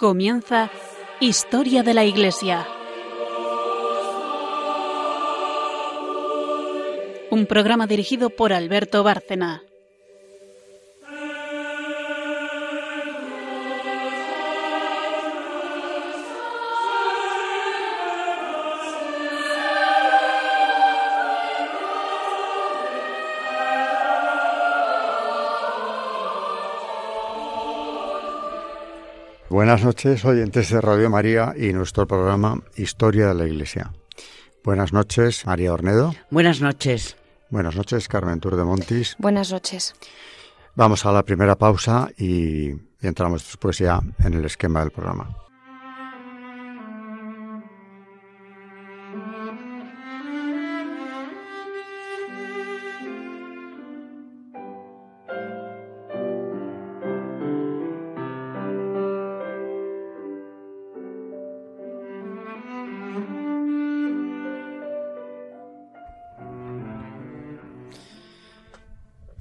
Comienza Historia de la Iglesia. Un programa dirigido por Alberto Bárcena. Buenas noches, oyentes de Radio María y nuestro programa Historia de la Iglesia. Buenas noches, María Ornedo. Buenas noches. Buenas noches, Carmen Tour de Montis. Buenas noches. Vamos a la primera pausa y, y entramos después ya en el esquema del programa.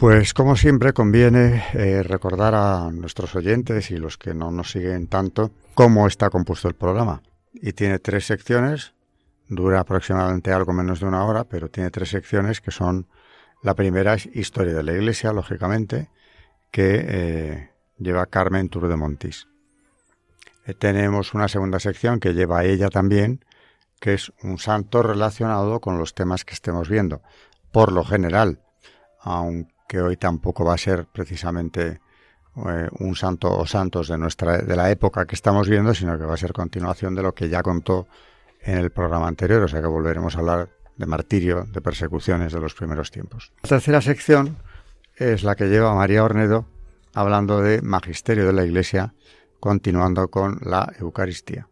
Pues como siempre conviene eh, recordar a nuestros oyentes y los que no nos siguen tanto cómo está compuesto el programa. Y tiene tres secciones, dura aproximadamente algo menos de una hora, pero tiene tres secciones que son, la primera es Historia de la Iglesia, lógicamente, que eh, lleva Carmen Tour de Montis. Eh, tenemos una segunda sección que lleva ella también, que es un santo relacionado con los temas que estemos viendo. Por lo general, aunque que hoy tampoco va a ser precisamente eh, un santo o santos de nuestra de la época que estamos viendo, sino que va a ser continuación de lo que ya contó en el programa anterior, o sea que volveremos a hablar de martirio, de persecuciones de los primeros tiempos. La tercera sección es la que lleva María Ornedo hablando de magisterio de la Iglesia, continuando con la Eucaristía.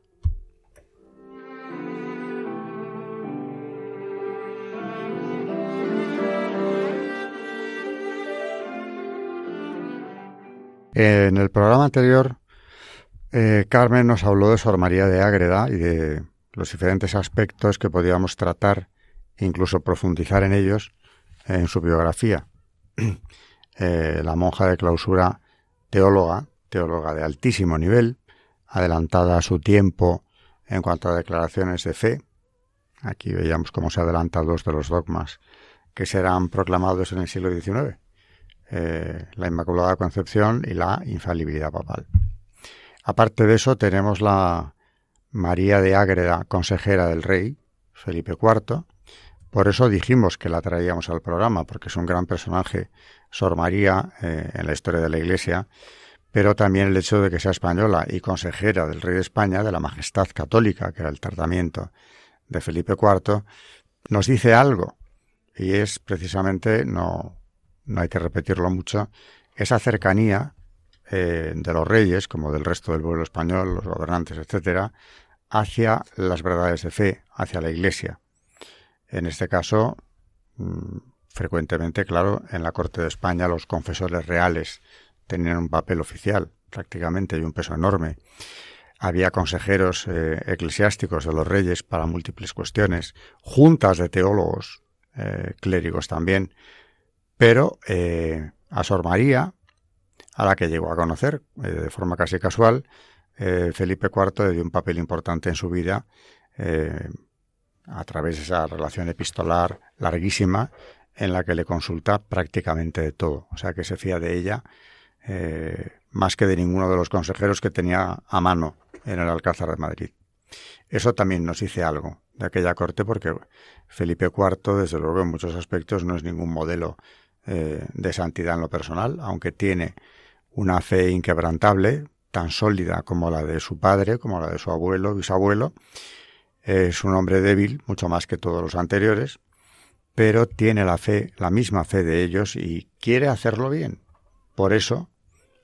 En el programa anterior, eh, Carmen nos habló de Sor María de Ágreda y de los diferentes aspectos que podíamos tratar incluso profundizar en ellos en su biografía. Eh, la monja de clausura teóloga, teóloga de altísimo nivel, adelantada a su tiempo en cuanto a declaraciones de fe. Aquí veíamos cómo se adelantan dos de los dogmas que serán proclamados en el siglo XIX. Eh, la Inmaculada Concepción y la infalibilidad papal. Aparte de eso, tenemos la María de Ágreda, consejera del rey, Felipe IV. Por eso dijimos que la traíamos al programa, porque es un gran personaje, Sor María, eh, en la historia de la Iglesia, pero también el hecho de que sea española y consejera del rey de España, de la Majestad Católica, que era el tratamiento de Felipe IV, nos dice algo, y es precisamente no no hay que repetirlo mucho, esa cercanía eh, de los reyes, como del resto del pueblo español, los gobernantes, etcétera, hacia las verdades de fe, hacia la Iglesia. En este caso, mm, frecuentemente, claro, en la corte de España los confesores reales tenían un papel oficial, prácticamente, y un peso enorme. Había consejeros eh, eclesiásticos de los reyes para múltiples cuestiones, juntas de teólogos, eh, clérigos también, pero eh, a Sor María, a la que llegó a conocer eh, de forma casi casual, eh, Felipe IV le dio un papel importante en su vida a través de esa relación epistolar larguísima en la que le consulta prácticamente de todo. O sea que se fía de ella más que de ninguno de los consejeros que tenía a mano en el Alcázar de Madrid. Eso también nos dice algo de aquella corte porque Felipe IV, desde luego, en muchos aspectos no es ningún modelo eh, de santidad en lo personal, aunque tiene una fe inquebrantable, tan sólida como la de su padre, como la de su abuelo, bisabuelo. Es un hombre débil, mucho más que todos los anteriores, pero tiene la fe, la misma fe de ellos y quiere hacerlo bien. Por eso,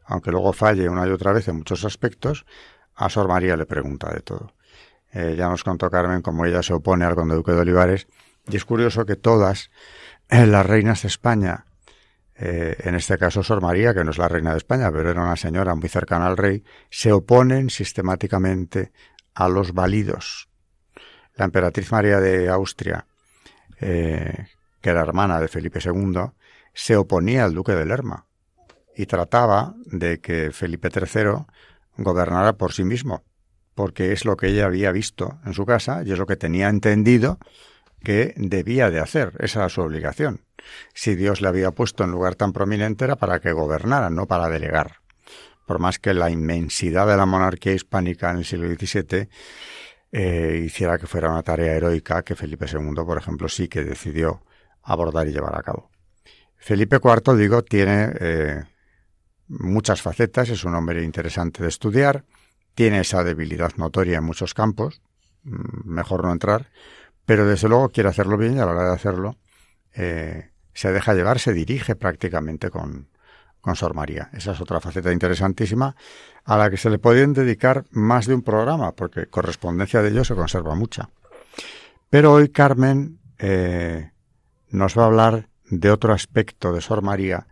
aunque luego falle una y otra vez en muchos aspectos, a Sor María le pregunta de todo. Eh, ya nos contó Carmen cómo ella se opone al conde duque de Olivares, y es curioso que todas eh, las reinas de España eh, en este caso Sor María, que no es la reina de España, pero era una señora muy cercana al rey, se oponen sistemáticamente a los válidos. La emperatriz María de Austria, eh, que era hermana de Felipe II, se oponía al duque de Lerma y trataba de que Felipe III gobernara por sí mismo, porque es lo que ella había visto en su casa y es lo que tenía entendido que debía de hacer. Esa era su obligación. Si Dios le había puesto en lugar tan prominente era para que gobernara, no para delegar. Por más que la inmensidad de la monarquía hispánica en el siglo XVII eh, hiciera que fuera una tarea heroica que Felipe II, por ejemplo, sí que decidió abordar y llevar a cabo. Felipe IV, digo, tiene eh, muchas facetas, es un hombre interesante de estudiar, tiene esa debilidad notoria en muchos campos, mm, mejor no entrar, pero desde luego quiere hacerlo bien y a la hora de hacerlo eh, se deja llevar, se dirige prácticamente con, con Sor María. Esa es otra faceta interesantísima a la que se le pueden dedicar más de un programa, porque correspondencia de ello se conserva mucha. Pero hoy Carmen eh, nos va a hablar de otro aspecto de Sor María,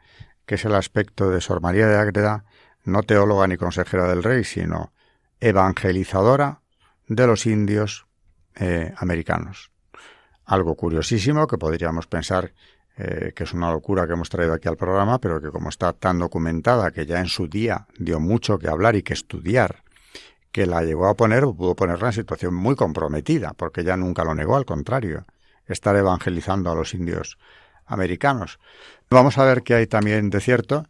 que es el aspecto de Sor María de Ágreda, no teóloga ni consejera del rey, sino evangelizadora de los indios eh, americanos. Algo curiosísimo que podríamos pensar eh, que es una locura que hemos traído aquí al programa, pero que como está tan documentada que ya en su día dio mucho que hablar y que estudiar, que la llegó a poner pudo ponerla en situación muy comprometida, porque ya nunca lo negó, al contrario, estar evangelizando a los indios americanos. Vamos a ver qué hay también de cierto,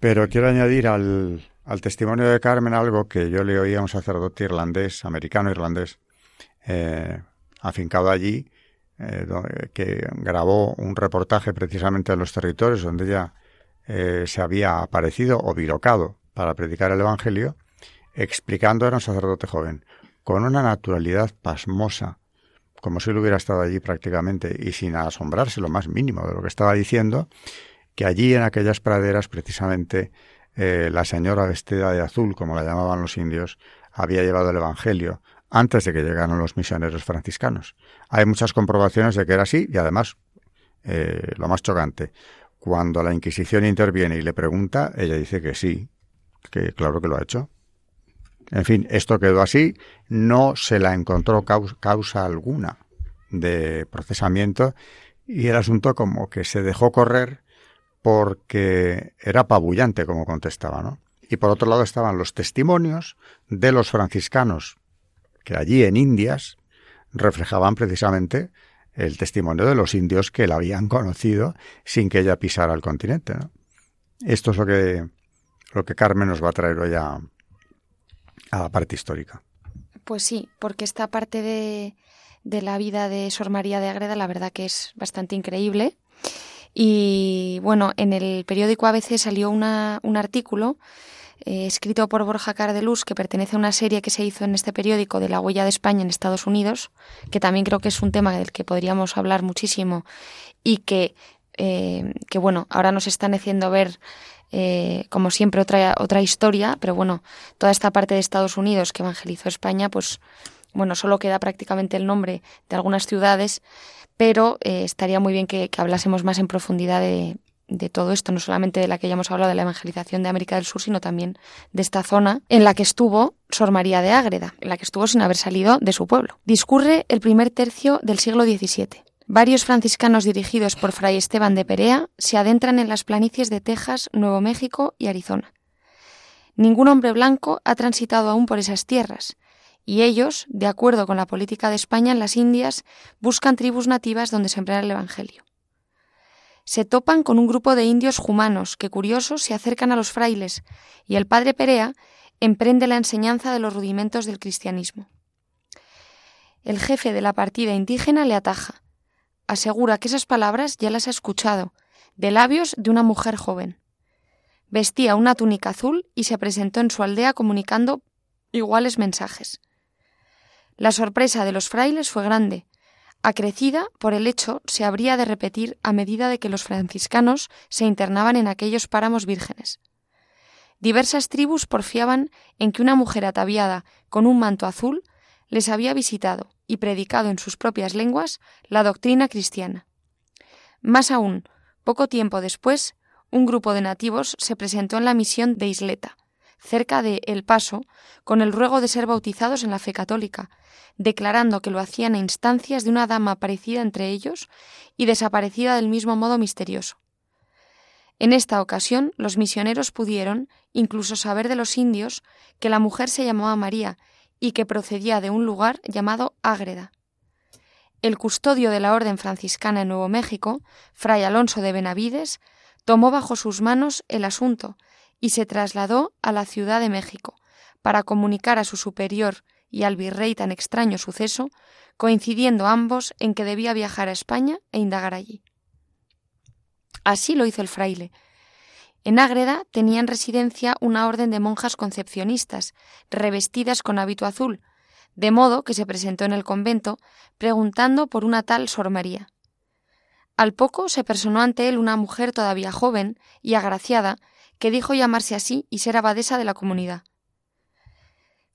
pero quiero añadir al, al testimonio de Carmen algo que yo le oía a un sacerdote irlandés, americano-irlandés, eh, afincado allí, eh, que grabó un reportaje precisamente de los territorios donde ella eh, se había aparecido o virocado para predicar el Evangelio, explicando, era un sacerdote joven, con una naturalidad pasmosa, como si él hubiera estado allí prácticamente y sin asombrarse lo más mínimo de lo que estaba diciendo, que allí en aquellas praderas precisamente la señora vestida de azul, como la llamaban los indios, había llevado el Evangelio antes de que llegaran los misioneros franciscanos. Hay muchas comprobaciones de que era así y además, eh, lo más chocante, cuando la Inquisición interviene y le pregunta, ella dice que sí, que claro que lo ha hecho. En fin, esto quedó así, no se la encontró causa, alguna de procesamiento y el asunto como que se dejó correr porque era apabullante como contestaba, ¿no? Y por otro lado estaban los testimonios de los franciscanos que allí en Indias reflejaban precisamente el testimonio de los indios que la habían conocido sin que ella pisara el continente. Esto es lo que, lo que Carmen nos va a traer hoy a, la parte histórica. Pues sí, porque esta parte de, de la vida de Sor María de Agreda la verdad que es bastante increíble. Y bueno, en el periódico ABC salió una, un artículo eh, escrito por Borja Cardeluz, que pertenece a una serie que se hizo en este periódico de la huella de España en Estados Unidos, que también creo que es un tema del que podríamos hablar muchísimo y que, eh, que bueno, ahora nos están haciendo ver eh, como siempre otra, otra historia, pero bueno, toda esta parte de Estados Unidos que evangelizó España, pues bueno, solo queda prácticamente el nombre de algunas ciudades, pero estaría muy bien que, hablásemos más en profundidad de, de todo esto, no solamente de la que ya hemos hablado de la evangelización de América del Sur, sino también de esta zona en la que estuvo Sor María de Ágreda, en la que estuvo sin haber salido de su pueblo. Discurre el primer tercio del siglo XVII. Varios franciscanos dirigidos por Fray Esteban de Perea se adentran en las planicies de Texas, Nuevo México y Arizona. Ningún hombre blanco ha transitado aún por esas tierras, y ellos, de acuerdo con la política de España en las Indias, buscan tribus nativas donde sembrar el Evangelio se topan con un grupo de indios jumanos que, curiosos, se acercan a los frailes, y el padre Perea emprende la enseñanza de los rudimentos del cristianismo. El jefe de la partida indígena le ataja. Asegura que esas palabras ya las ha escuchado, de labios de una mujer joven. Vestía una túnica azul y se presentó en su aldea comunicando iguales mensajes. La sorpresa de los frailes fue grande, acrecida por el hecho se habría de repetir a medida de que los franciscanos se internaban en aquellos páramos vírgenes. Diversas tribus porfiaban en que una mujer ataviada con un manto azul les había visitado y predicado en sus propias lenguas la doctrina cristiana. Más aún, poco tiempo después, un grupo de nativos se presentó en la misión de Isleta, cerca de El Paso, con el ruego de ser bautizados en la fe católica, declarando que lo hacían a instancias de una dama aparecida entre ellos y desaparecida del mismo modo misterioso. En esta ocasión los misioneros pudieron incluso saber de los indios que la mujer se llamaba María y que procedía de un lugar llamado Ágreda. El custodio de la Orden franciscana en Nuevo México, Fray Alonso de Benavides, tomó bajo sus manos el asunto y se trasladó a la Ciudad de México para comunicar a su superior y al virrey tan extraño suceso, coincidiendo ambos en que debía viajar a España e indagar allí. Así lo hizo el fraile. En Ágreda tenían residencia una orden de monjas concepcionistas, revestidas con hábito azul, de modo que se presentó en el convento preguntando por una tal Sor María. Al poco se personó ante él una mujer todavía joven y agraciada, que dijo llamarse así y ser abadesa de la comunidad.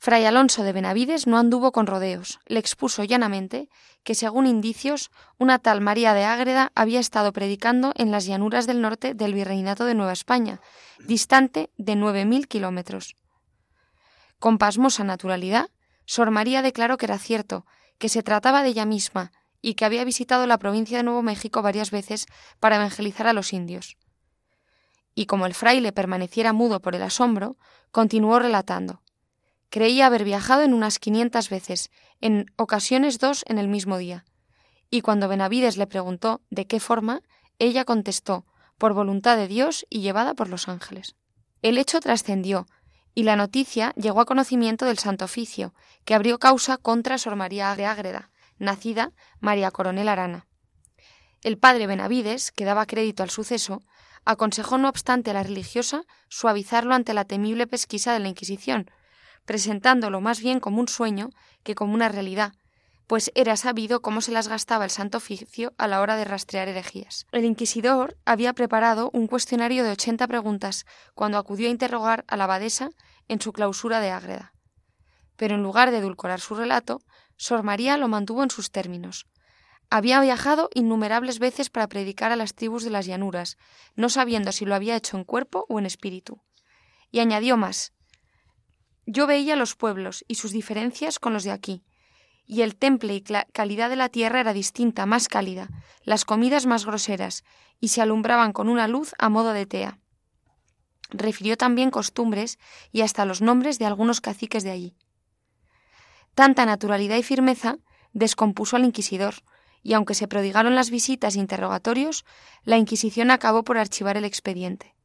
Fray Alonso de Benavides no anduvo con rodeos, le expuso llanamente que, según indicios, una tal María de Ágreda había estado predicando en las llanuras del norte del Virreinato de Nueva España, distante de nueve mil kilómetros. Con pasmosa naturalidad, Sor María declaró que era cierto, que se trataba de ella misma y que había visitado la provincia de Nuevo México varias veces para evangelizar a los indios. Y como el fraile permaneciera mudo por el asombro, continuó relatando. Creía haber viajado en unas quinientas veces, en ocasiones dos en el mismo día. Y cuando Benavides le preguntó de qué forma, ella contestó, por voluntad de Dios y llevada por los ángeles. El hecho trascendió, y la noticia llegó a conocimiento del Santo Oficio, que abrió causa contra Sor María de Ágreda, nacida María Coronel Arana. El padre Benavides, que daba crédito al suceso, aconsejó no obstante a la religiosa suavizarlo ante la temible pesquisa de la Inquisición, presentándolo más bien como un sueño que como una realidad, pues era sabido cómo se las gastaba el Santo Oficio a la hora de rastrear herejías. El inquisidor había preparado un cuestionario de ochenta preguntas cuando acudió a interrogar a la abadesa en su clausura de Ágreda. Pero en lugar de edulcorar su relato, Sor María lo mantuvo en sus términos. Había viajado innumerables veces para predicar a las tribus de las llanuras, no sabiendo si lo había hecho en cuerpo o en espíritu. Y añadió más yo veía los pueblos y sus diferencias con los de aquí, y el temple y calidad de la tierra era distinta, más cálida, las comidas más groseras, y se alumbraban con una luz a modo de tea. Refirió también costumbres y hasta los nombres de algunos caciques de allí. Tanta naturalidad y firmeza descompuso al inquisidor, y aunque se prodigaron las visitas e interrogatorios, la Inquisición acabó por archivar el expediente.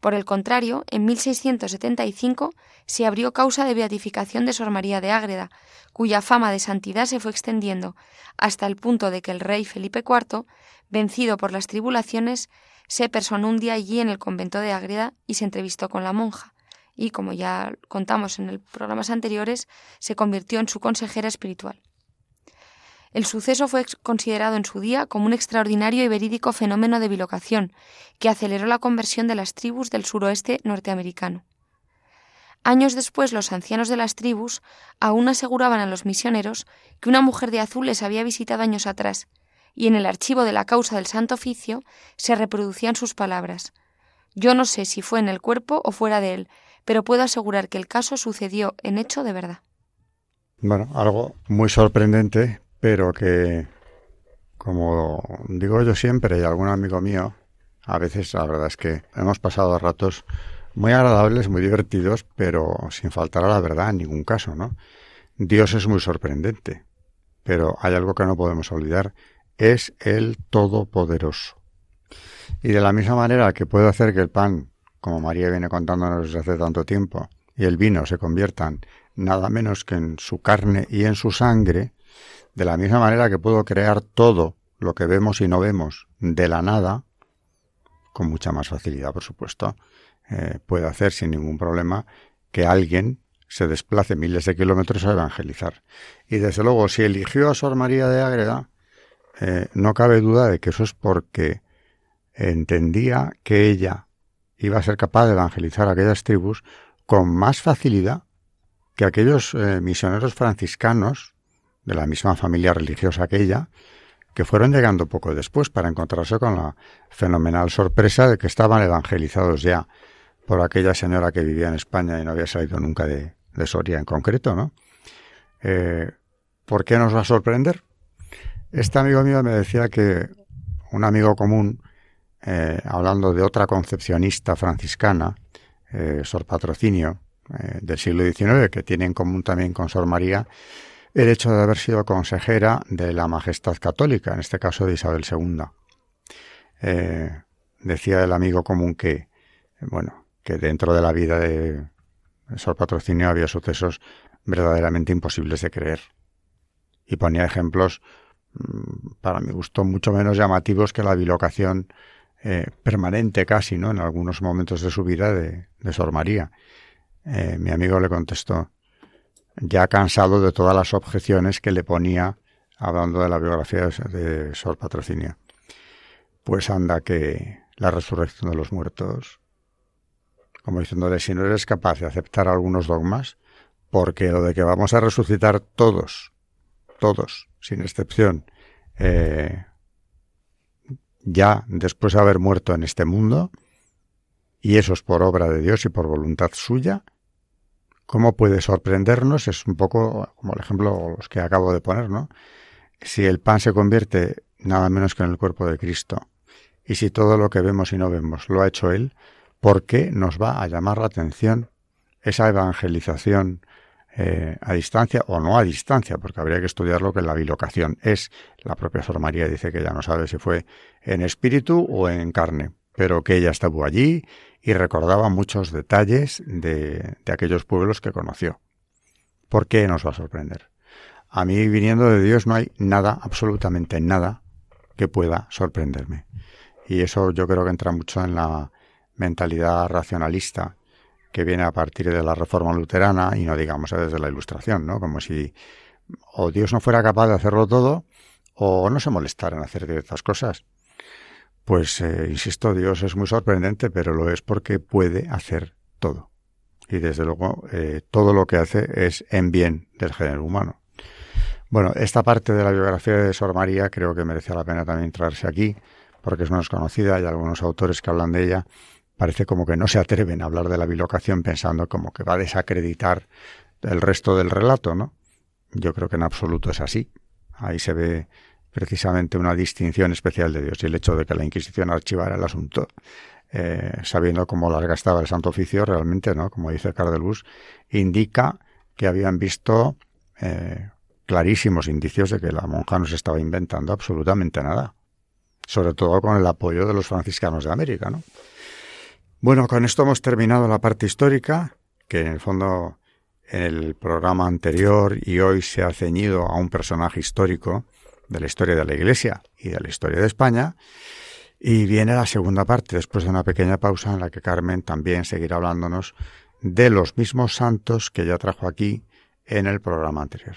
Por el contrario, en 1675 se abrió causa de beatificación de Sor María de Ágreda, cuya fama de santidad se fue extendiendo hasta el punto de que el rey Felipe IV, vencido por las tribulaciones, se personó un día allí en el convento de Ágreda y se entrevistó con la monja, y, como ya contamos en los programas anteriores, se convirtió en su consejera espiritual. El suceso fue considerado en su día como un extraordinario y verídico fenómeno de bilocación que aceleró la conversión de las tribus del suroeste norteamericano. Años después, los ancianos de las tribus aún aseguraban a los misioneros que una mujer de azul les había visitado años atrás, y en el archivo de la causa del Santo Oficio se reproducían sus palabras. Yo no sé si fue en el cuerpo o fuera de él, pero puedo asegurar que el caso sucedió en hecho de verdad. Bueno, algo muy sorprendente, pero que, como digo yo siempre y algún amigo mío, a veces la verdad es que hemos pasado ratos muy agradables, muy divertidos, pero sin faltar a la verdad en ningún caso, ¿no? Dios es muy sorprendente, pero hay algo que no podemos olvidar, es el Todopoderoso. Y de la misma manera que puede hacer que el pan, como María viene contándonos desde hace tanto tiempo, y el vino se conviertan nada menos que en su carne y en su sangre, de la misma manera que puedo crear todo lo que vemos y no vemos de la nada, con mucha más facilidad, por supuesto, eh, puede hacer sin ningún problema que alguien se desplace miles de kilómetros a evangelizar. Y desde luego, si eligió a Sor María de Ágreda, eh, no cabe duda de que eso es porque entendía que ella iba a ser capaz de evangelizar a aquellas tribus con más facilidad que aquellos eh, misioneros franciscanos de la misma familia religiosa que ella, que fueron llegando poco después para encontrarse con la fenomenal sorpresa de que estaban evangelizados ya por aquella señora que vivía en España y no había salido nunca de, Soria en concreto, ¿no? Eh, ¿Por qué nos va a sorprender? Este amigo mío me decía que un amigo común eh, hablando de otra concepcionista franciscana, eh, Sor Patrocinio, del siglo XIX, que tiene en común también con Sor María el hecho de haber sido consejera de la Majestad Católica, en este caso de Isabel II. decía el amigo común que, bueno, que dentro de la vida de Sor Patrocinio había sucesos verdaderamente imposibles de creer. Y ponía ejemplos, mm, para mi gusto, mucho menos llamativos que la bilocación eh, permanente casi, ¿no? En algunos momentos de su vida de, Sor María. Eh, mi amigo le contestó, ya cansado de todas las objeciones que le ponía hablando de la biografía de Sor Patrocinio. Pues anda que la resurrección de los muertos, como diciéndole, si no eres capaz de aceptar algunos dogmas, porque lo de que vamos a resucitar todos, todos, sin excepción, eh, ya después de haber muerto en este mundo, y eso es por obra de Dios y por voluntad suya, ¿cómo puede sorprendernos? Es un poco como el ejemplo los que acabo de poner, ¿no? Si el pan se convierte nada menos que en el cuerpo de Cristo, y si todo lo que vemos y no vemos lo ha hecho Él, ¿por qué nos va a llamar la atención esa evangelización eh, a distancia o no a distancia, porque habría que estudiar lo que la bilocación es. La propia Sor María dice que ya no sabe si fue en espíritu o en carne, pero que ella estuvo allí y recordaba muchos detalles de, de aquellos pueblos que conoció. ¿Por qué nos va a sorprender? A mí, viniendo de Dios, no hay nada, absolutamente nada, que pueda sorprenderme. Y eso yo creo que entra mucho en la mentalidad racionalista que viene a partir de la reforma luterana y no digamos desde la ilustración, ¿no? Como si o Dios no fuera capaz de hacerlo todo o no se molestara en hacer ciertas cosas. Pues, eh, insisto, Dios es muy sorprendente, pero lo es porque puede hacer todo. Y desde luego, eh, todo lo que hace es en bien del género humano. Bueno, esta parte de la biografía de Sor María creo que merecía la pena también traerse aquí, porque es menos conocida, hay algunos autores que hablan de ella, parece como que no se atreven a hablar de la bilocación pensando como que va a desacreditar el resto del relato, ¿no? Yo creo que en absoluto es así. Ahí se ve precisamente una distinción especial de Dios y el hecho de que la Inquisición archivara el asunto, eh, sabiendo cómo larga estaba el Santo Oficio, realmente, ¿no? Como dice Cardelus, indica que habían visto eh, clarísimos indicios de que la monja no se estaba inventando absolutamente nada, sobre todo con el apoyo de los franciscanos de América, ¿no? Bueno, con esto hemos terminado la parte histórica, que en el fondo en el programa anterior y hoy se ha ceñido a un personaje histórico de la historia de la Iglesia y de la historia de España. Y viene la segunda parte, después de una pequeña pausa en la que Carmen también seguirá hablándonos de los mismos santos que ya trajo aquí en el programa anterior.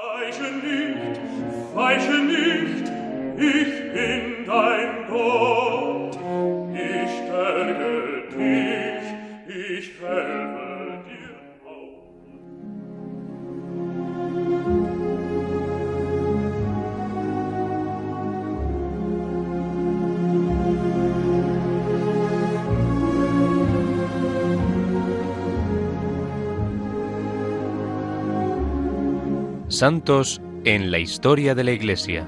Santos en la historia de la Iglesia.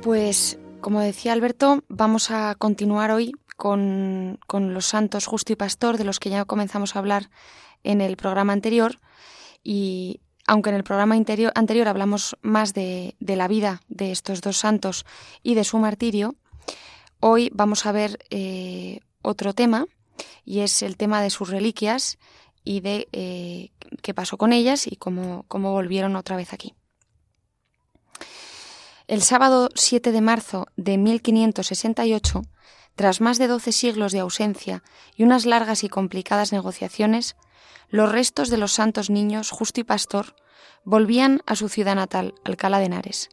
Pues, como decía Alberto, vamos a continuar hoy con, los santos justo y pastor, de los que ya comenzamos a hablar en el programa anterior. Y aunque en el programa anterior hablamos más de, de la vida de estos dos santos y de su martirio, Hoy vamos a ver eh, otro tema y es el tema de sus reliquias y de eh, qué pasó con ellas y cómo, cómo volvieron otra vez aquí. El sábado 7 de marzo de 1568, tras más de doce siglos de ausencia y unas largas y complicadas negociaciones, los restos de los santos niños Justo y Pastor volvían a su ciudad natal, Alcalá de Henares.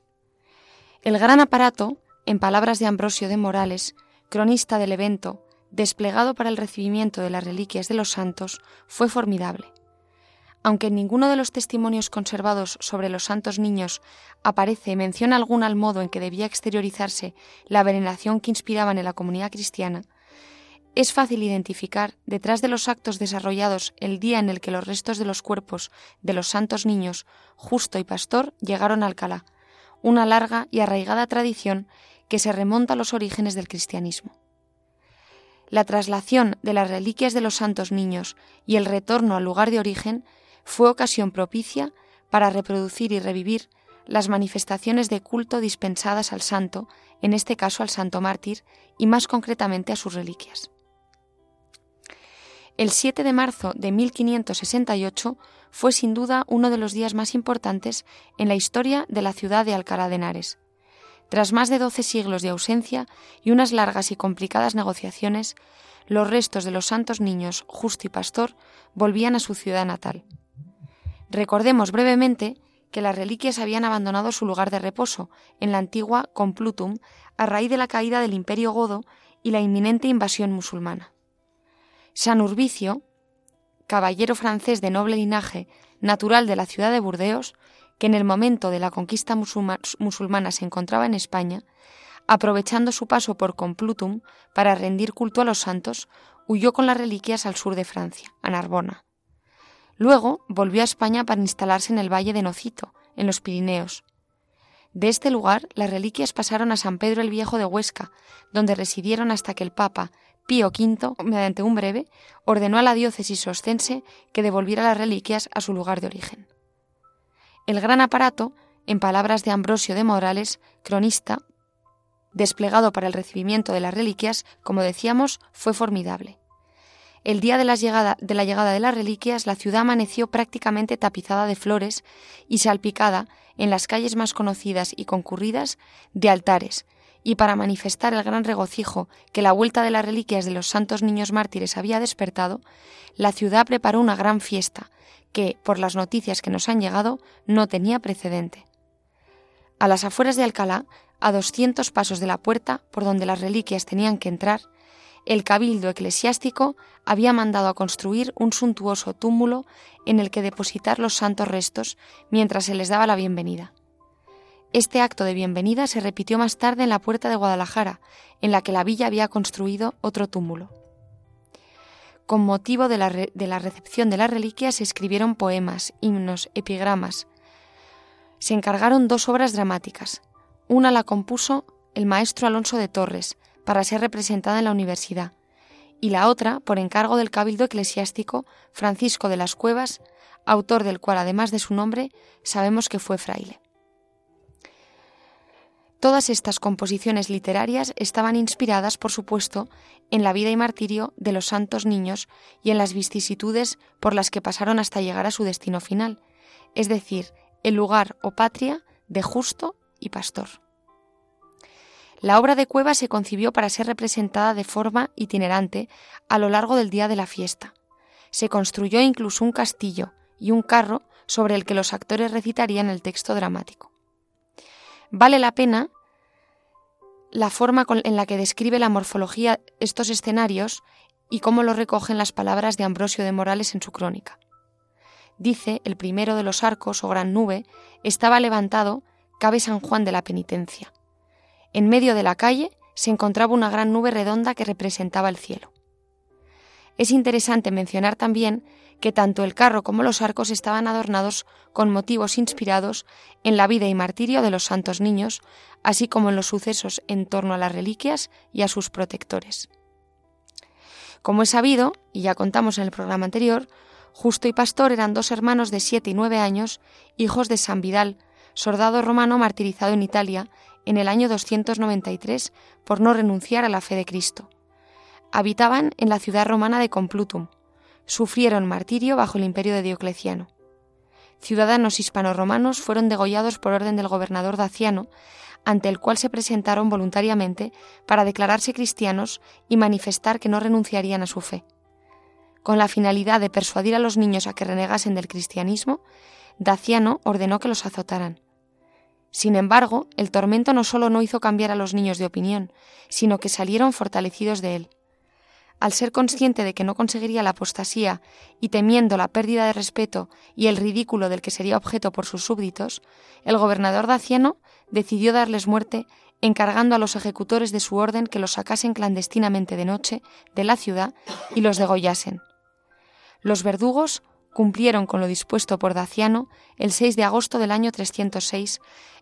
El gran aparato, en palabras de Ambrosio de Morales, cronista del evento, desplegado para el recibimiento de las reliquias de los santos, fue formidable. Aunque en ninguno de los testimonios conservados sobre los santos niños aparece mención alguna al modo en que debía exteriorizarse la veneración que inspiraban en la comunidad cristiana, es fácil identificar, detrás de los actos desarrollados el día en el que los restos de los cuerpos de los santos niños, Justo y Pastor, llegaron a Alcalá, una larga y arraigada tradición que se remonta a los orígenes del cristianismo. La traslación de las reliquias de los santos niños y el retorno al lugar de origen fue ocasión propicia para reproducir y revivir las manifestaciones de culto dispensadas al santo, en este caso al santo mártir, y más concretamente a sus reliquias. El 7 de marzo de 1568 fue sin duda uno de los días más importantes en la historia de la ciudad de Alcalá de Henares. Tras más de doce siglos de ausencia y unas largas y complicadas negociaciones, los restos de los santos niños Justo y Pastor volvían a su ciudad natal. Recordemos brevemente que las reliquias habían abandonado su lugar de reposo en la antigua Complutum a raíz de la caída del Imperio Godo y la inminente invasión musulmana. San Urbicio, caballero francés de noble linaje, natural de la ciudad de Burdeos, que en el momento de la conquista musulmana se encontraba en España, aprovechando su paso por Complutum para rendir culto a los santos, huyó con las reliquias al sur de Francia, a Narbona. Luego volvió a España para instalarse en el valle de Nocito, en los Pirineos. De este lugar las reliquias pasaron a San Pedro el Viejo de Huesca, donde residieron hasta que el Papa, Pío V, mediante un breve, ordenó a la diócesis oscense que devolviera las reliquias a su lugar de origen. El gran aparato, en palabras de Ambrosio de Morales, cronista, desplegado para el recibimiento de las reliquias, como decíamos, fue formidable. El día de la, llegada, de las reliquias, la ciudad amaneció prácticamente tapizada de flores y salpicada en las calles más conocidas y concurridas de altares, y para manifestar el gran regocijo que la vuelta de las reliquias de los santos niños mártires había despertado, la ciudad preparó una gran fiesta que, por las noticias que nos han llegado, no tenía precedente. A las afueras de Alcalá, a doscientos pasos de la puerta por donde las reliquias tenían que entrar, el cabildo eclesiástico había mandado a construir un suntuoso túmulo en el que depositar los santos restos mientras se les daba la bienvenida. Este acto de bienvenida se repitió más tarde en la puerta de Guadalajara, en la que la villa había construido otro túmulo. Con motivo de la, de la recepción de se escribieron poemas, himnos, epigramas. Se encargaron dos obras dramáticas. Una la compuso el maestro Alonso de Torres, para ser representada en la universidad, y la otra, por encargo del cabildo eclesiástico Francisco de las Cuevas, autor del cual, además de su nombre, sabemos que fue fraile. Todas estas composiciones literarias estaban inspiradas, por supuesto, en la vida y martirio de los santos niños y en las vicisitudes por las que pasaron hasta llegar a su destino final, es decir, el lugar o patria de justo y pastor. La obra de Cueva se concibió para ser representada de forma itinerante a lo largo del día de la fiesta. Se construyó incluso un castillo y un carro sobre el que los actores recitarían el texto dramático. Vale la pena la forma en la que describe la morfología estos escenarios y cómo lo recogen las palabras de Ambrosio de Morales en su crónica. Dice, el primero de los arcos o gran nube estaba levantado, cabe San Juan de la Penitencia. En medio de la calle se encontraba una gran nube redonda que representaba el cielo. Es interesante mencionar también que tanto el carro como los arcos estaban adornados con motivos inspirados en la vida y martirio de los santos niños, así como en los sucesos en torno a las reliquias y a sus protectores. Como es sabido, y ya contamos en el programa anterior, Justo y Pastor eran dos hermanos de siete y nueve años, hijos de San Vidal, soldado romano martirizado en Italia en el año 293 por no renunciar a la fe de Cristo. Habitaban en la ciudad romana de Complutum. Sufrieron martirio bajo el imperio de Diocleciano. Ciudadanos hispano-romanos fueron degollados por orden del gobernador Daciano, ante el cual se presentaron voluntariamente para declararse cristianos y manifestar que no renunciarían a su fe. Con la finalidad de persuadir a los niños a que renegasen del cristianismo, Daciano ordenó que los azotaran. Sin embargo, el tormento no solo no hizo cambiar a los niños de opinión, sino que salieron fortalecidos de él. Al ser consciente de que no conseguiría la apostasía y temiendo la pérdida de respeto y el ridículo del que sería objeto por sus súbditos, el gobernador daciano decidió darles muerte encargando a los ejecutores de su orden que los sacasen clandestinamente de noche de la ciudad y los degollasen. Los verdugos cumplieron con lo dispuesto por Daciano el 6 de agosto del año 306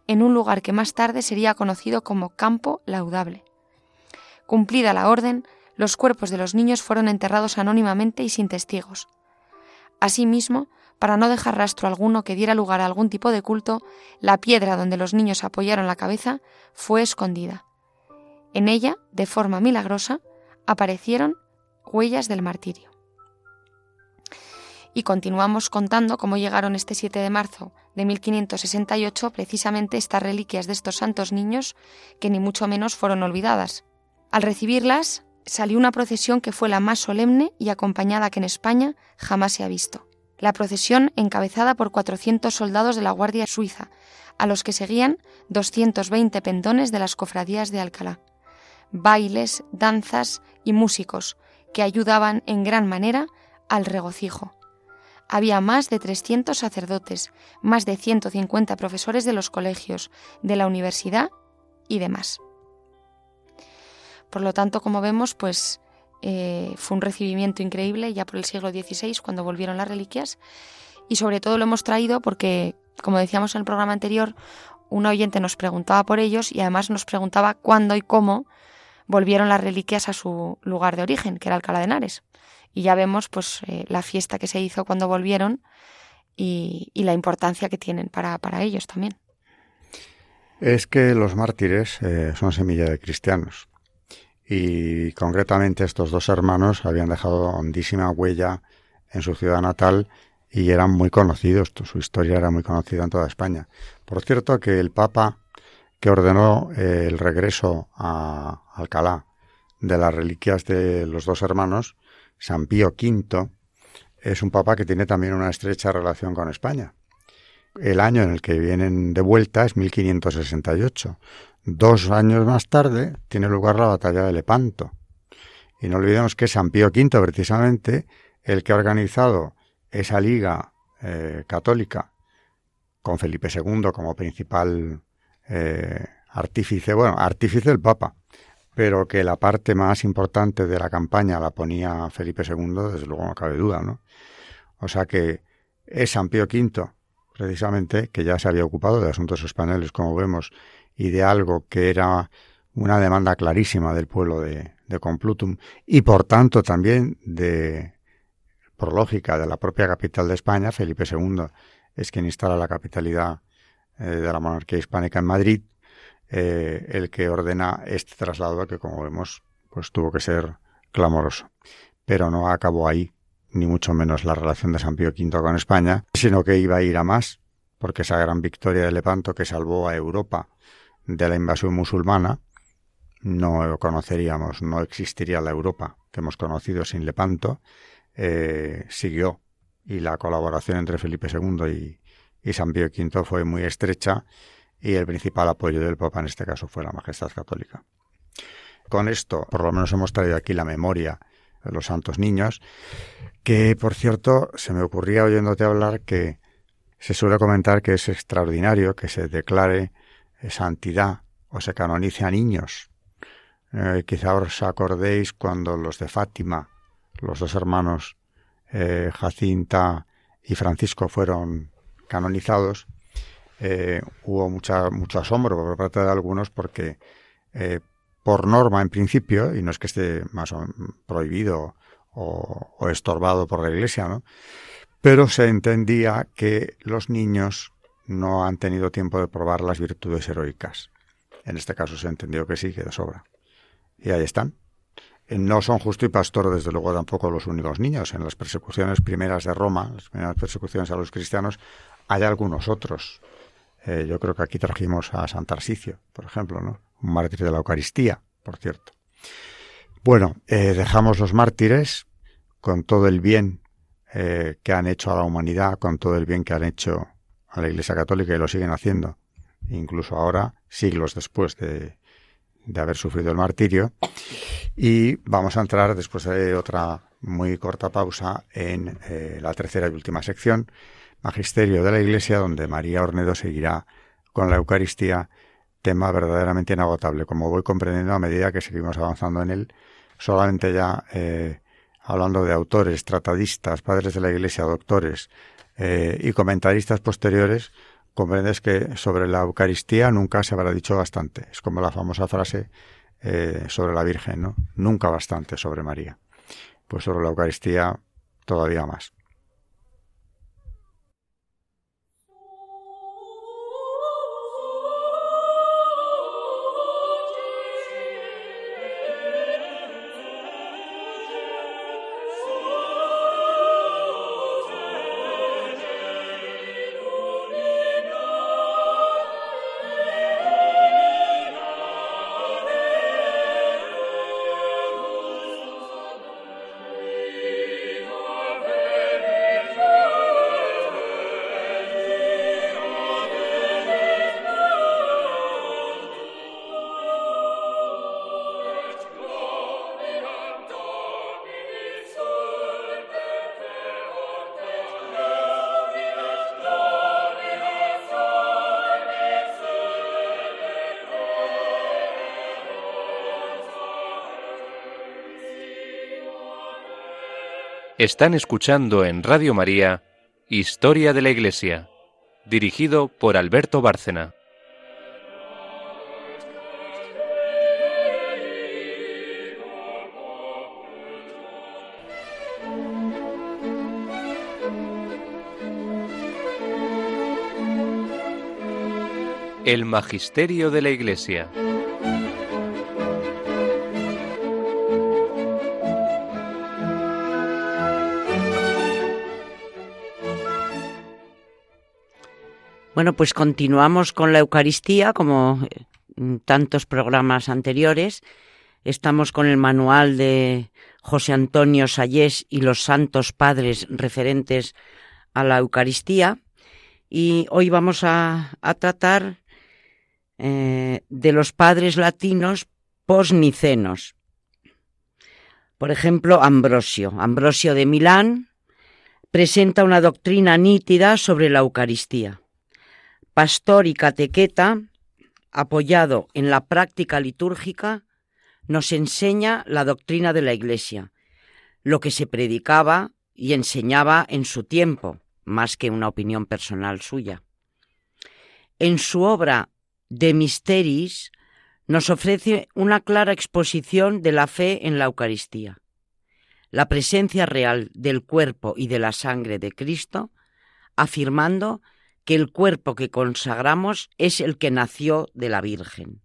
en un lugar que más tarde sería conocido como Campo Laudable. Cumplida la orden, los cuerpos de los niños fueron enterrados anónimamente y sin testigos. Asimismo, para no dejar rastro alguno que diera lugar a algún tipo de culto, la piedra donde los niños apoyaron la cabeza fue escondida. En ella, de forma milagrosa, aparecieron huellas del martirio. Y continuamos contando cómo llegaron este 7 de marzo de 1568 precisamente estas reliquias de estos santos niños que ni mucho menos fueron olvidadas. Al recibirlas, salió una procesión que fue la más solemne y acompañada que en España jamás se ha visto. La procesión encabezada por 400 soldados de la Guardia Suiza, a los que seguían 220 pendones de las cofradías de Alcalá. Bailes, danzas y músicos que ayudaban en gran manera al regocijo había más de 300 sacerdotes, más de 150 profesores de los colegios, de la universidad y demás. Por lo tanto, como vemos, pues eh, fue un recibimiento increíble ya por el siglo XVI cuando volvieron las reliquias. Y sobre todo lo hemos traído porque, como decíamos en el programa anterior, un oyente nos preguntaba por ellos y además nos preguntaba cuándo y cómo volvieron las reliquias a su lugar de origen, que era Alcalá de Henares. Y ya vemos pues eh, la fiesta que se hizo cuando volvieron y, la importancia que tienen para, ellos también. Es que los mártires eh, son semilla de cristianos y concretamente estos dos hermanos habían dejado hondísima huella en su ciudad natal y eran muy conocidos, su historia era muy conocida en toda España. Por cierto que el Papa que ordenó eh, el regreso a Alcalá de las reliquias de los dos hermanos San Pío V es un papa que tiene también una estrecha relación con España. El año en el que vienen de vuelta es 1568. Dos años más tarde tiene lugar la batalla de Lepanto. Y no olvidemos que San Pío V, precisamente, el que ha organizado esa liga eh, católica con Felipe II como principal eh, artífice, bueno, artífice del Papa, pero que la parte más importante de la campaña la ponía Felipe II, desde luego no cabe duda, ¿no? O sea que es San Pío V, precisamente, que ya se había ocupado de asuntos españoles, como vemos, y de algo que era una demanda clarísima del pueblo de, Complutum, y por tanto también de, por lógica, de la propia capital de España, Felipe II es quien instala la capitalidad eh, de la monarquía hispánica en Madrid, eh, el que ordena este traslado que, como vemos, pues tuvo que ser clamoroso. Pero no acabó ahí, ni mucho menos la relación de San Pío V con España, sino que iba a ir a más, porque esa gran victoria de Lepanto que salvó a Europa de la invasión musulmana, no conoceríamos, no existiría la Europa que hemos conocido sin Lepanto, eh, siguió y la colaboración entre Felipe II y, y San Pío V fue muy estrecha y el principal apoyo del Papa en este caso fue la Majestad Católica. Con esto, por lo menos hemos traído aquí la memoria de los santos niños, que por cierto se me ocurría oyéndote hablar que se suele comentar que es extraordinario que se declare santidad o se canonice a niños. Eh, quizá os acordéis cuando los de Fátima, los dos hermanos eh, Jacinta y Francisco fueron canonizados, eh, hubo mucha, mucho asombro por parte de algunos porque eh, por norma en principio, y no es que esté más prohibido o, estorbado por la Iglesia, ¿no? pero se entendía que los niños no han tenido tiempo de probar las virtudes heroicas En este caso se entendió que sí, que de sobra. Y ahí están. Eh, no son justo y pastor, desde luego, tampoco los únicos niños. En las persecuciones primeras de Roma, las primeras persecuciones a los cristianos, hay algunos otros. Eh, yo creo que aquí trajimos a San Tarsicio, por ejemplo, ¿no? Un mártir de la Eucaristía, por cierto. Bueno, eh, dejamos los mártires con todo el bien que han hecho a la humanidad, con todo el bien que han hecho a la Iglesia Católica y lo siguen haciendo, incluso ahora, siglos después de, de haber sufrido el martirio. Y vamos a entrar, después de otra muy corta pausa, en eh, la tercera y última sección, Magisterio de la Iglesia, donde María Ornedo seguirá con la Eucaristía, tema verdaderamente inagotable, como voy comprendiendo a medida que seguimos avanzando en él, solamente ya eh, hablando de autores, tratadistas, padres de la Iglesia, doctores eh, y comentaristas posteriores, comprendes que sobre la Eucaristía nunca se habrá dicho bastante. Es como la famosa frase eh, sobre la Virgen, ¿no? Nunca bastante sobre María. Pues sobre la Eucaristía todavía más. Están escuchando en Radio María Historia de la Iglesia, dirigido por Alberto Bárcena. El Magisterio de la Iglesia. Bueno, pues continuamos con la Eucaristía, como en tantos programas anteriores. Estamos con el manual de José Antonio Sayés y los santos padres referentes a la Eucaristía. Y hoy vamos a, tratar eh, de los padres latinos posnicenos. Por ejemplo, Ambrosio. Ambrosio de Milán presenta una doctrina nítida sobre la Eucaristía pastor y catequeta, apoyado en la práctica litúrgica, nos enseña la doctrina de la Iglesia, lo que se predicaba y enseñaba en su tiempo, más que una opinión personal suya. En su obra De Misteris nos ofrece una clara exposición de la fe en la Eucaristía, la presencia real del cuerpo y de la sangre de Cristo, afirmando que el cuerpo que consagramos es el que nació de la Virgen.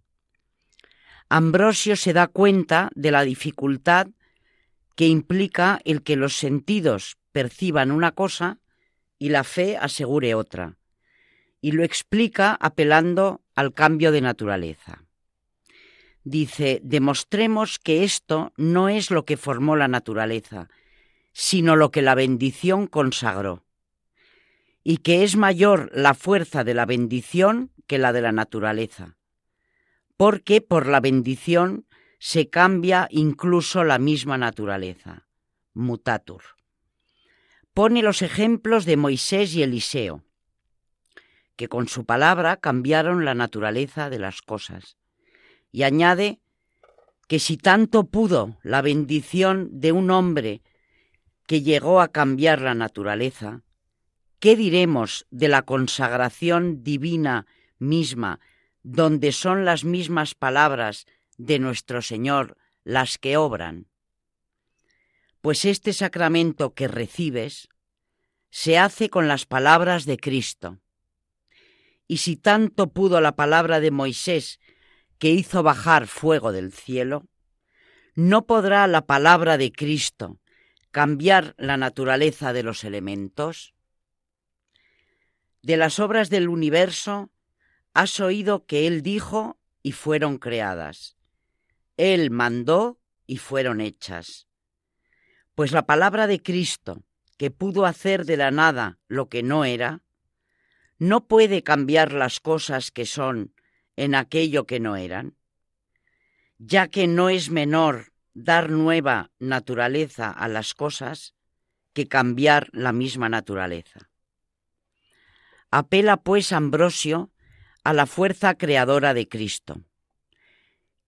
Ambrosio se da cuenta de la dificultad que implica el que los sentidos perciban una cosa y la fe asegure otra, y lo explica apelando al cambio de naturaleza. Dice, demostremos que esto no es lo que formó la naturaleza, sino lo que la bendición consagró y que es mayor la fuerza de la bendición que la de la naturaleza, porque por la bendición se cambia incluso la misma naturaleza, mutatur. Pone los ejemplos de Moisés y Eliseo, que con su palabra cambiaron la naturaleza de las cosas, y añade que si tanto pudo la bendición de un hombre que llegó a cambiar la naturaleza, ¿Qué diremos de la consagración divina misma, donde son las mismas palabras de nuestro Señor las que obran? Pues este sacramento que recibes se hace con las palabras de Cristo. Y si tanto pudo la palabra de Moisés que hizo bajar fuego del cielo, ¿no podrá la palabra de Cristo cambiar la naturaleza de los elementos? De las obras del universo has oído que Él dijo y fueron creadas. Él mandó y fueron hechas. Pues la palabra de Cristo, que pudo hacer de la nada lo que no era, no puede cambiar las cosas que son en aquello que no eran, ya que no es menor dar nueva naturaleza a las cosas que cambiar la misma naturaleza. Apela pues Ambrosio a la fuerza creadora de Cristo.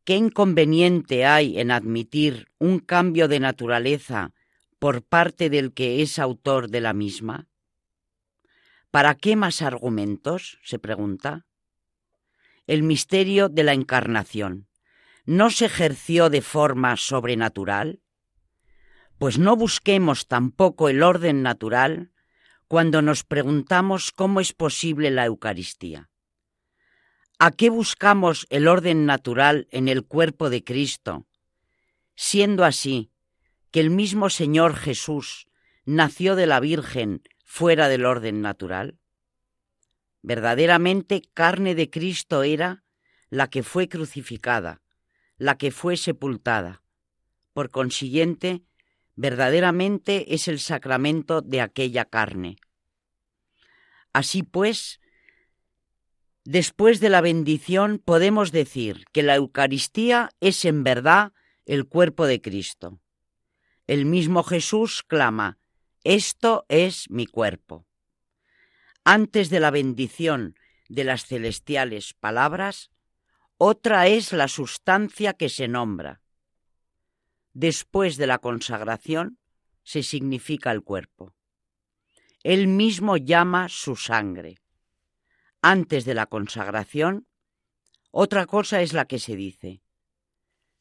¿Qué inconveniente hay en admitir un cambio de naturaleza por parte del que es autor de la misma? ¿Para qué más argumentos? se pregunta. El misterio de la encarnación no se ejerció de forma sobrenatural? Pues no busquemos tampoco el orden natural cuando nos preguntamos cómo es posible la Eucaristía. ¿A qué buscamos el orden natural en el cuerpo de Cristo, siendo así que el mismo Señor Jesús nació de la Virgen fuera del orden natural? Verdaderamente carne de Cristo era la que fue crucificada, la que fue sepultada. Por consiguiente, verdaderamente es el sacramento de aquella carne. Así pues, después de la bendición podemos decir que la Eucaristía es en verdad el cuerpo de Cristo. El mismo Jesús clama, esto es mi cuerpo. Antes de la bendición de las celestiales palabras, otra es la sustancia que se nombra. Después de la consagración se significa el cuerpo. Él mismo llama su sangre. Antes de la consagración, otra cosa es la que se dice.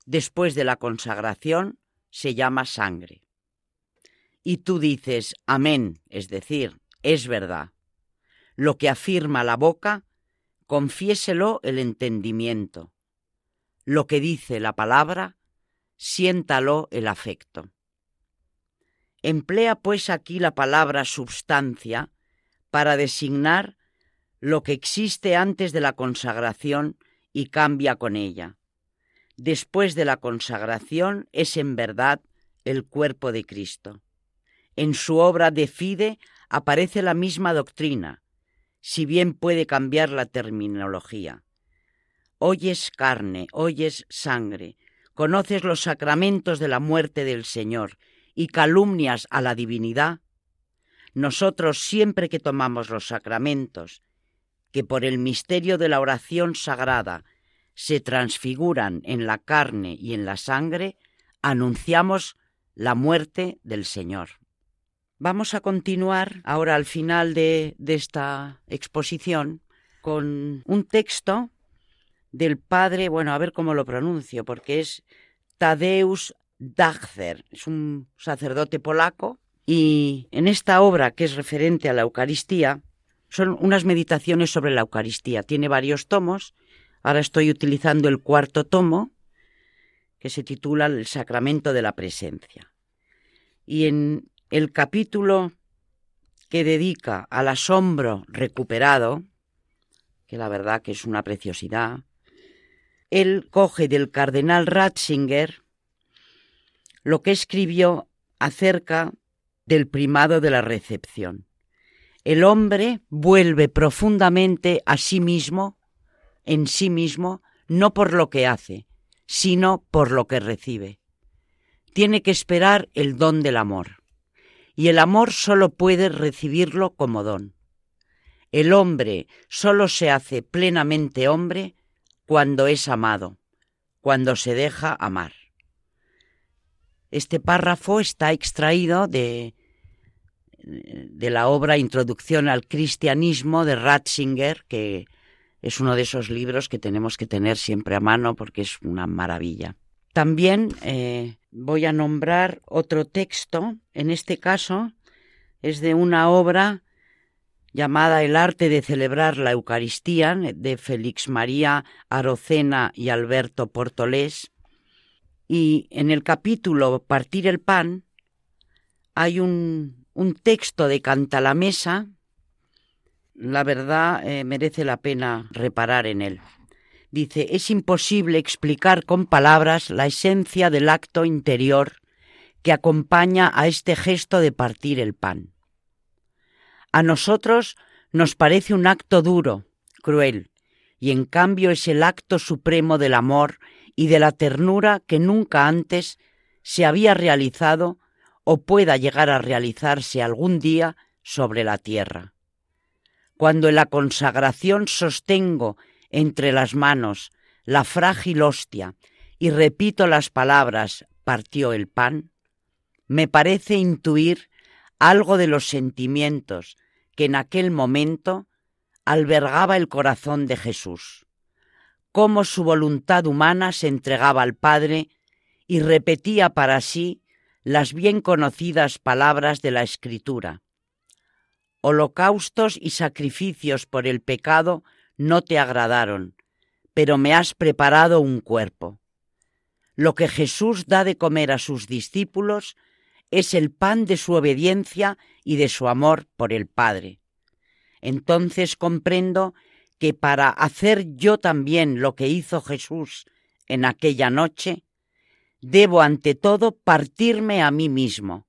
Después de la consagración se llama sangre. Y tú dices, amén, es decir, es verdad. Lo que afirma la boca confiéselo el entendimiento. Lo que dice la palabra, siéntalo el afecto. Emplea pues aquí la palabra substancia para designar lo que existe antes de la consagración y cambia con ella. Después de la consagración es en verdad el cuerpo de Cristo. En su obra de Fide aparece la misma doctrina, si bien puede cambiar la terminología. Oyes carne, oyes sangre, conoces los sacramentos de la muerte del Señor y calumnias a la divinidad. Nosotros siempre que tomamos los sacramentos, que por el misterio de la oración sagrada se transfiguran en la carne y en la sangre, anunciamos la muerte del Señor. Vamos a continuar ahora al final de, esta exposición con un texto del padre, bueno, a ver cómo lo pronuncio, porque es Tadeusz Dachzer, es un sacerdote polaco, y en esta obra que es referente a la Eucaristía, son unas meditaciones sobre la Eucaristía. Tiene varios tomos, ahora estoy utilizando el cuarto tomo, que se titula El Sacramento de la Presencia. Y en el capítulo que dedica al asombro recuperado, que la verdad que es una preciosidad, él coge del cardenal Ratzinger lo que escribió acerca del primado de la recepción. El hombre vuelve profundamente a sí mismo, en sí mismo, no por lo que hace, sino por lo que recibe. Tiene que esperar el don del amor y el amor solo puede recibirlo como don. El hombre solo se hace plenamente hombre cuando es amado, cuando se deja amar. Este párrafo está extraído de, de la obra Introducción al Cristianismo de Ratzinger, que es uno de esos libros que tenemos que tener siempre a mano porque es una maravilla. También eh, voy a nombrar otro texto, en este caso es de una obra llamada El arte de celebrar la Eucaristía, de Félix María Arocena y Alberto Portolés. Y en el capítulo Partir el pan hay un, un texto de Canta la Mesa. La verdad eh, merece la pena reparar en él. Dice, es imposible explicar con palabras la esencia del acto interior que acompaña a este gesto de partir el pan. A nosotros nos parece un acto duro, cruel, y en cambio es el acto supremo del amor y de la ternura que nunca antes se había realizado o pueda llegar a realizarse algún día sobre la tierra. Cuando en la consagración sostengo entre las manos la frágil hostia y repito las palabras partió el pan, me parece intuir algo de los sentimientos que en aquel momento albergaba el corazón de Jesús, cómo su voluntad humana se entregaba al Padre y repetía para sí las bien conocidas palabras de la Escritura. Holocaustos y sacrificios por el pecado no te agradaron, pero me has preparado un cuerpo. Lo que Jesús da de comer a sus discípulos es el pan de su obediencia y de su amor por el Padre. Entonces comprendo que para hacer yo también lo que hizo Jesús en aquella noche, debo ante todo partirme a mí mismo,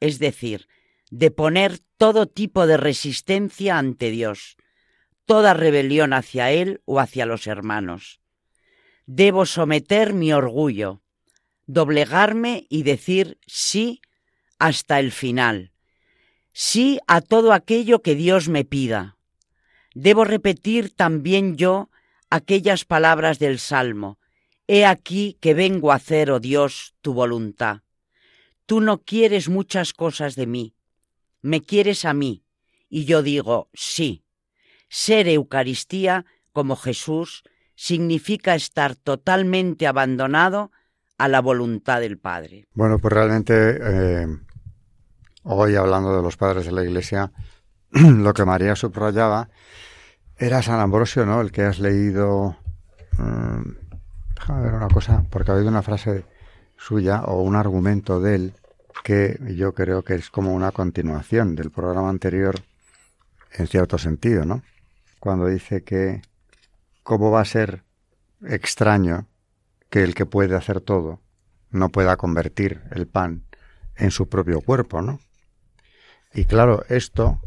es decir, de poner todo tipo de resistencia ante Dios, toda rebelión hacia Él o hacia los hermanos. Debo someter mi orgullo, doblegarme y decir sí hasta el final, sí a todo aquello que Dios me pida. Debo repetir también yo aquellas palabras del Salmo, He aquí que vengo a hacer, oh Dios, tu voluntad. Tú no quieres muchas cosas de mí, me quieres a mí, y yo digo sí. Ser Eucaristía como Jesús significa estar totalmente abandonado a la voluntad del Padre. Bueno, pues realmente eh, hoy hablando de los padres de la Iglesia, lo que María subrayaba era San Ambrosio, ¿no? El que has leído... Mm, déjame ver una cosa, porque ha habido una frase suya o un argumento de él que yo creo que es como una continuación del programa anterior en cierto sentido, ¿no? cuando dice que cómo va a ser extraño que el que puede hacer todo no pueda convertir el pan en su propio cuerpo, ¿no? Y claro, esto,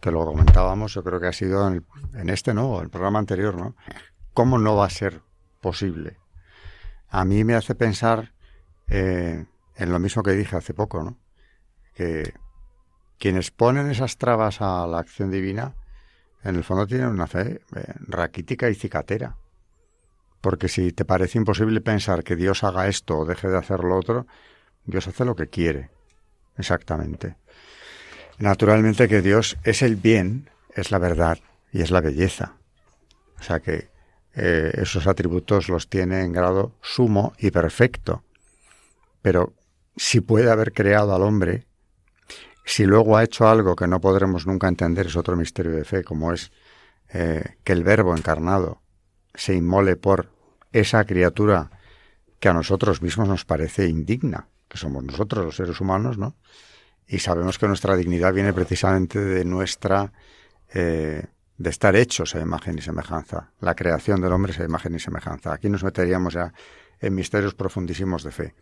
que lo comentábamos, yo creo que ha sido en, este, ¿no? El programa anterior, ¿no? ¿Cómo no va a ser posible? A mí me hace pensar eh, en lo mismo que dije hace poco, ¿no? Que quienes ponen esas trabas a la acción divina en el fondo tienen una fe eh, raquítica y cicatera. Porque si te parece imposible pensar que Dios haga esto o deje de hacer lo otro, Dios hace lo que quiere. Exactamente. Naturalmente que Dios es el bien, es la verdad y es la belleza. O sea que eh, esos atributos los tiene en grado sumo y perfecto. Pero si puede haber creado al hombre si luego ha hecho algo que no podremos nunca entender, es otro misterio de fe, como es eh, que el verbo encarnado se inmole por esa criatura que a nosotros mismos nos parece indigna, que somos nosotros los seres humanos, ¿no? Y sabemos que nuestra dignidad viene precisamente de nuestra eh, de estar hechos a imagen y semejanza. La creación del hombre es a imagen y semejanza. Aquí nos meteríamos ya en misterios profundísimos de fe.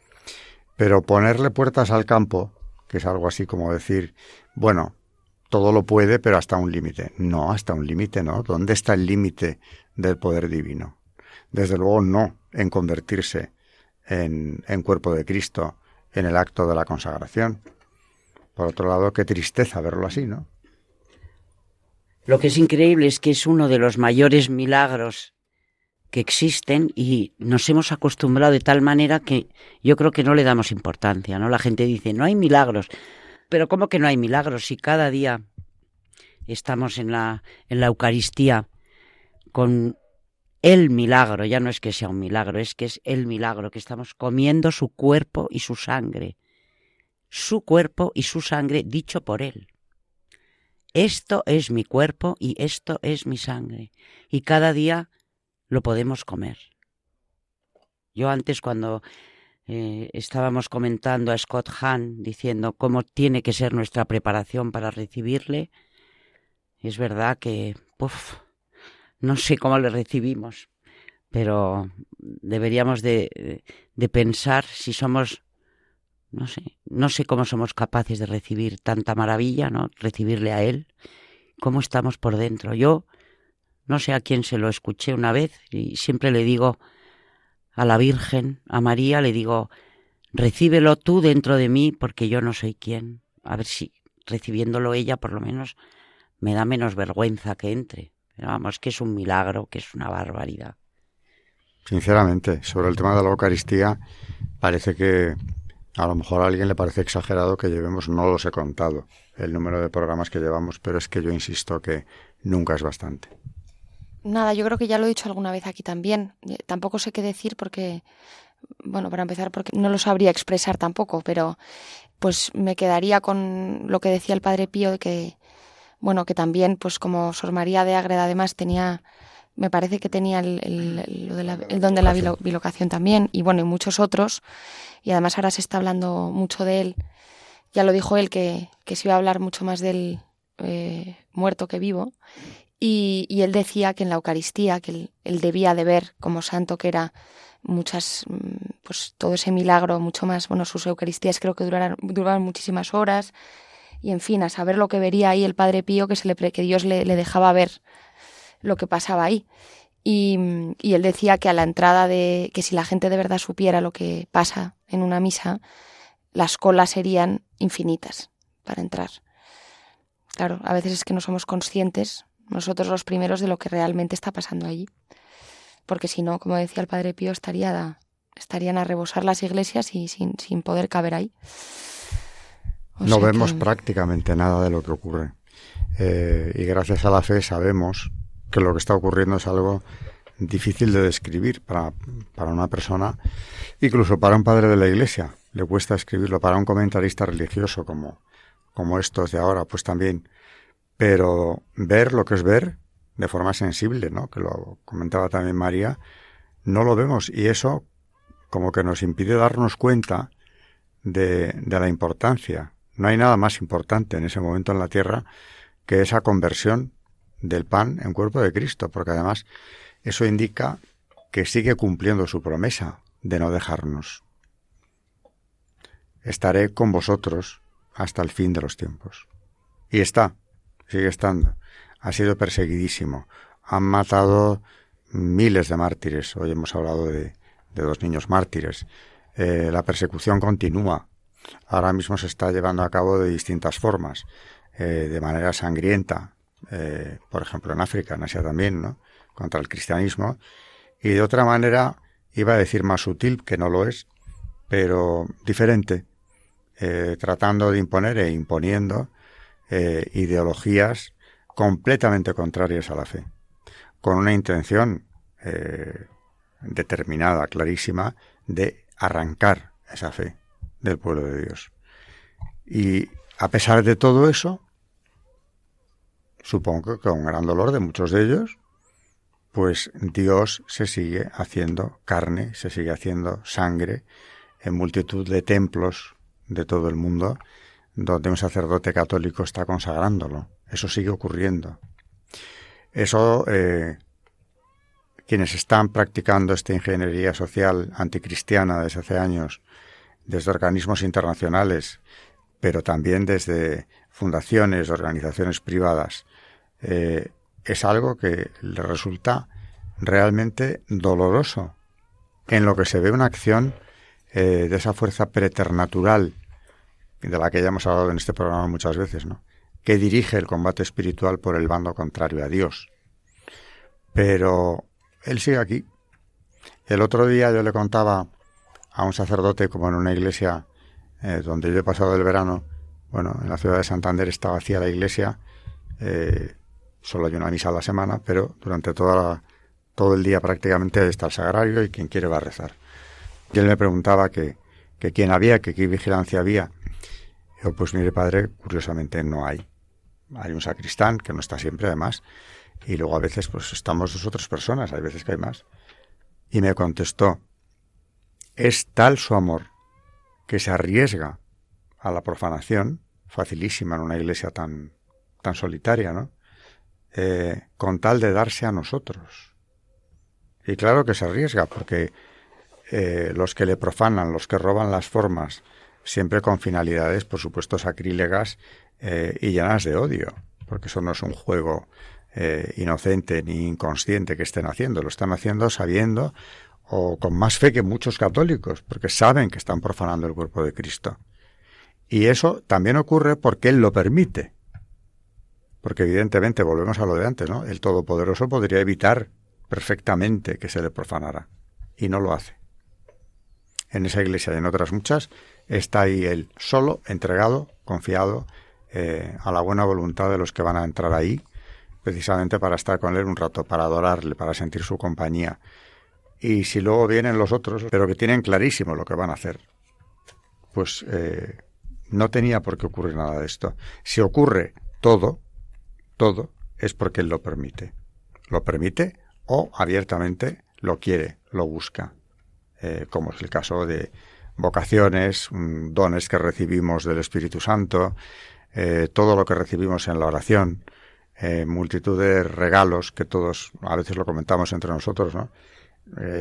Pero ponerle puertas al campo que es algo así como decir, bueno, todo lo puede, pero hasta un límite. No, hasta un límite no. ¿Dónde está el límite del poder divino? Desde luego no en convertirse en, en cuerpo de Cristo en el acto de la consagración. Por otro lado, qué tristeza verlo así, ¿no? Lo que es increíble es que es uno de los mayores milagros que existen y nos hemos acostumbrado de tal manera que yo creo que no le damos importancia, ¿no? La gente dice, no hay milagros. Pero ¿cómo que no hay milagros si cada día estamos en la, en la Eucaristía con el milagro, ya no es que sea un milagro, es que es el milagro, que estamos comiendo su cuerpo y su sangre, su cuerpo y su sangre dicho por Él. esto es mi cuerpo y esto es mi sangre. Y cada día lo podemos comer. Yo antes cuando eh, estábamos comentando a Scott Hahn diciendo cómo tiene que ser nuestra preparación para recibirle, es verdad que, no sé cómo le recibimos, pero deberíamos de, de pensar si somos no sé, no sé cómo somos capaces de recibir tanta maravilla, ¿no? Recibirle a él, cómo estamos por dentro. Yo no sé a quién se lo escuché una vez y siempre le digo a la Virgen, a María, le digo, recíbelo tú dentro de mí porque yo no soy quien. A ver si recibiéndolo ella por lo menos me da menos vergüenza que entre. Pero vamos, que es un milagro, que es una barbaridad. Sinceramente, sobre el tema de la Eucaristía, parece que a lo mejor a alguien le parece exagerado que llevemos, no los he contado, el número de programas que llevamos, pero es que yo insisto que nunca es bastante. Nada, yo creo que ya lo he dicho alguna vez aquí también. Eh, tampoco sé qué decir porque, bueno, para empezar, porque no lo sabría expresar tampoco, pero pues me quedaría con lo que decía el Padre Pío de que, bueno, que también, pues como Sor María de Ágreda además tenía me parece que tenía el, el, don de la bilocación también, y bueno, y muchos otros, y además ahora se está hablando mucho de él, ya lo dijo él que, que se iba a hablar mucho más del eh, muerto que vivo, y, y, él decía que en la Eucaristía, que él, debía de ver como santo que era muchas, mm, pues todo ese milagro, mucho más, bueno, sus Eucaristías creo que duraron, duraban muchísimas horas, y en fin, a saber lo que vería ahí el Padre Pío que, se le, que Dios le, le dejaba ver lo que pasaba ahí. Y, y, él decía que a la entrada de que si la gente de verdad supiera lo que pasa en una misa, las colas serían infinitas para entrar. Claro, a veces es que no somos conscientes, nosotros los primeros, de lo que realmente está pasando allí. Porque si no, como decía el Padre Pío, estaría, estarían a rebosar las iglesias y sin, sin poder caber ahí. no vemos prácticamente nada de lo que ocurre. Eh, y gracias a la fe sabemos que lo que está ocurriendo es algo difícil de describir para, para una persona, incluso para un padre de la iglesia. Le cuesta escribirlo para un comentarista religioso como, como estos de ahora, pues también. Pero ver lo que es ver de forma sensible, ¿no? Que lo comentaba también María, no lo vemos y eso como que nos impide darnos cuenta de, de la importancia. No hay nada más importante en ese momento en la tierra que esa conversión del pan en cuerpo de Cristo, porque además eso indica que sigue cumpliendo su promesa de no dejarnos. Estaré con vosotros hasta el fin de los tiempos. Y está, sigue estando. Ha sido perseguidísimo. Han matado miles de mártires. Hoy hemos hablado de, dos niños mártires. Eh, la persecución continúa. Ahora mismo se está llevando a cabo de distintas formas, eh, de manera sangrienta, eh, por ejemplo en África, en Asia también, ¿no? contra el cristianismo, y de otra manera, iba a decir más sutil, que no lo es, pero diferente, eh, tratando de imponer e imponiendo eh, ideologías completamente contrarias a la fe, con una intención determinada, clarísima, de arrancar esa fe del pueblo de Dios. Y a pesar de todo eso, supongo que con gran dolor de muchos de ellos, pues Dios se sigue haciendo carne, se sigue haciendo sangre en multitud de templos de todo el mundo donde un sacerdote católico está consagrándolo. Eso sigue ocurriendo. Eso, eh, quienes están practicando esta ingeniería social anticristiana desde hace años, desde organismos internacionales, pero también desde fundaciones, organizaciones privadas, eh, es algo que le resulta realmente doloroso, en lo que se ve una acción eh, de esa fuerza preternatural, de la que ya hemos hablado en este programa muchas veces, ¿no? que dirige el combate espiritual por el bando contrario a Dios. Pero él sigue aquí. El otro día yo le contaba a un sacerdote, como en una iglesia eh, donde yo he pasado el verano, bueno, en la ciudad de Santander está vacía la iglesia, eh, solo hay una misa a la semana, pero durante todo el día prácticamente está el sagrario y quien quiere va a rezar. Y él me preguntaba que, quién había, que qué vigilancia había. Yo, pues mire padre, curiosamente no hay. hay un sacristán que no está siempre además, y luego a veces pues estamos dos otras personas, hay veces que hay más. Y me contestó, es tal su amor que se arriesga a la profanación, facilísima en una iglesia tan, tan solitaria, ¿no? Eh, con tal de darse a nosotros. Y claro que se arriesga, porque eh, los que le profanan, los que roban las formas, siempre con finalidades, por supuesto, sacrílegas eh, y llenas de odio, porque eso no es un juego inocente ni inconsciente que estén haciendo, lo están haciendo sabiendo o con más fe que muchos católicos, porque saben que están profanando el cuerpo de Cristo. Y eso también ocurre porque Él lo permite. Porque evidentemente, volvemos a lo de antes, ¿no? El Todopoderoso podría evitar perfectamente que se le profanara. Y no lo hace. En esa iglesia y en otras muchas está ahí Él solo, entregado, confiado eh, a la buena voluntad de los que van a entrar ahí, precisamente para estar con Él un rato, para adorarle, para sentir su compañía. Y si luego vienen los otros, pero que tienen clarísimo lo que van a hacer, pues eh, no tenía por qué ocurrir nada de esto. Si ocurre todo, todo, es porque Él lo permite. Lo permite o abiertamente lo quiere, lo busca. Eh, como es el caso de vocaciones, mm, dones que recibimos del Espíritu Santo, eh, todo lo que recibimos en la oración, eh, multitud de regalos que todos a veces lo comentamos entre nosotros, ¿no?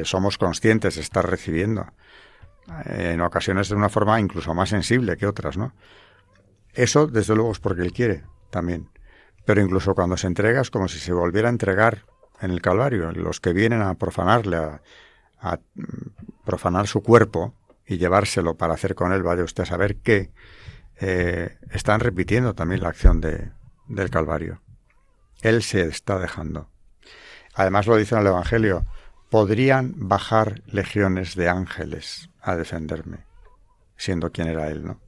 somos conscientes de estar recibiendo en ocasiones de una forma incluso más sensible que otras, ¿no? Eso, desde luego, es porque Él quiere también. Pero incluso cuando se entrega es como si se volviera a entregar en el Calvario. Los que vienen a profanarle, a, profanar su cuerpo y llevárselo para hacer con él, vaya usted a saber que eh, están repitiendo también la acción de, del Calvario. Él se está dejando. Además lo dice en el Evangelio, podrían bajar legiones de ángeles a defenderme, siendo quien era él, ¿no?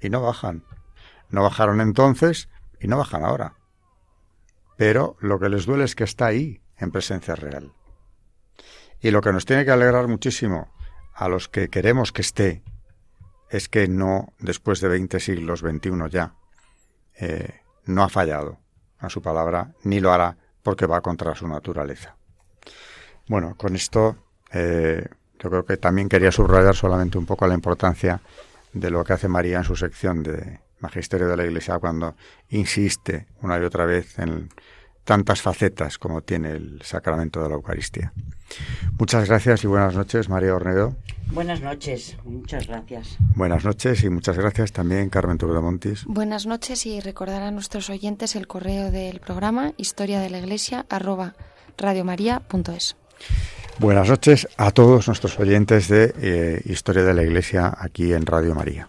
Y no bajan. No bajaron entonces y no bajan ahora. Pero lo que les duele es que está ahí, en presencia real. Y lo que nos tiene que alegrar muchísimo a los que queremos que esté, es que no, después de 20 siglos, 21 ya, eh, no ha fallado a su palabra, ni lo hará porque va contra su naturaleza. Bueno, con esto eh, yo creo que también quería subrayar solamente un poco la importancia de lo que hace María en su sección de Magisterio de la Iglesia cuando insiste una y otra vez en tantas facetas como tiene el sacramento de la Eucaristía. Muchas gracias y buenas noches, María Ornedo. Buenas noches, muchas gracias. Buenas noches y muchas gracias también, Carmen Montis. Buenas noches y recordar a nuestros oyentes el correo del programa historia de la iglesia arroba radiomaria.es. Buenas noches a todos nuestros oyentes de eh, Historia de la Iglesia aquí en Radio María.